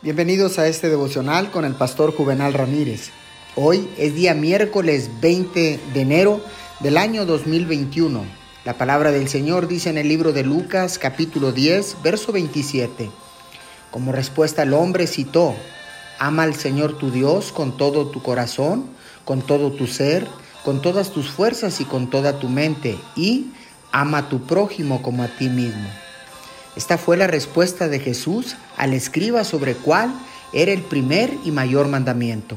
Bienvenidos a este devocional con el pastor Juvenal Ramírez. Hoy es día miércoles 20 de enero del año 2021. La palabra del Señor dice en el libro de Lucas capítulo 10, verso 27. Como respuesta el hombre citó, ama al Señor tu Dios con todo tu corazón, con todo tu ser, con todas tus fuerzas y con toda tu mente, y ama a tu prójimo como a ti mismo. Esta fue la respuesta de Jesús al escriba sobre cuál era el primer y mayor mandamiento.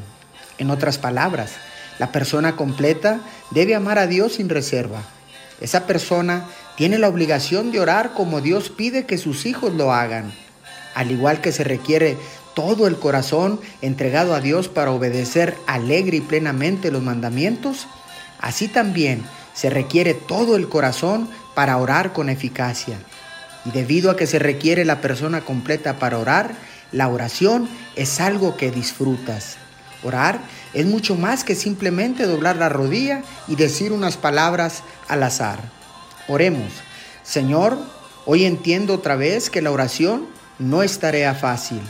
En otras palabras, la persona completa debe amar a Dios sin reserva. Esa persona tiene la obligación de orar como Dios pide que sus hijos lo hagan. Al igual que se requiere todo el corazón entregado a Dios para obedecer alegre y plenamente los mandamientos, así también se requiere todo el corazón para orar con eficacia. Y debido a que se requiere la persona completa para orar, la oración es algo que disfrutas. Orar es mucho más que simplemente doblar la rodilla y decir unas palabras al azar. Oremos. Señor, hoy entiendo otra vez que la oración no es tarea fácil.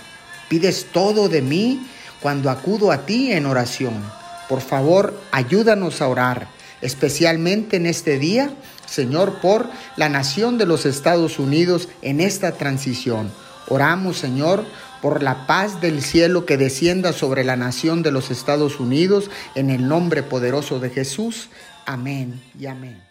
Pides todo de mí cuando acudo a ti en oración. Por favor, ayúdanos a orar especialmente en este día, Señor, por la nación de los Estados Unidos en esta transición. Oramos, Señor, por la paz del cielo que descienda sobre la nación de los Estados Unidos en el nombre poderoso de Jesús. Amén y amén.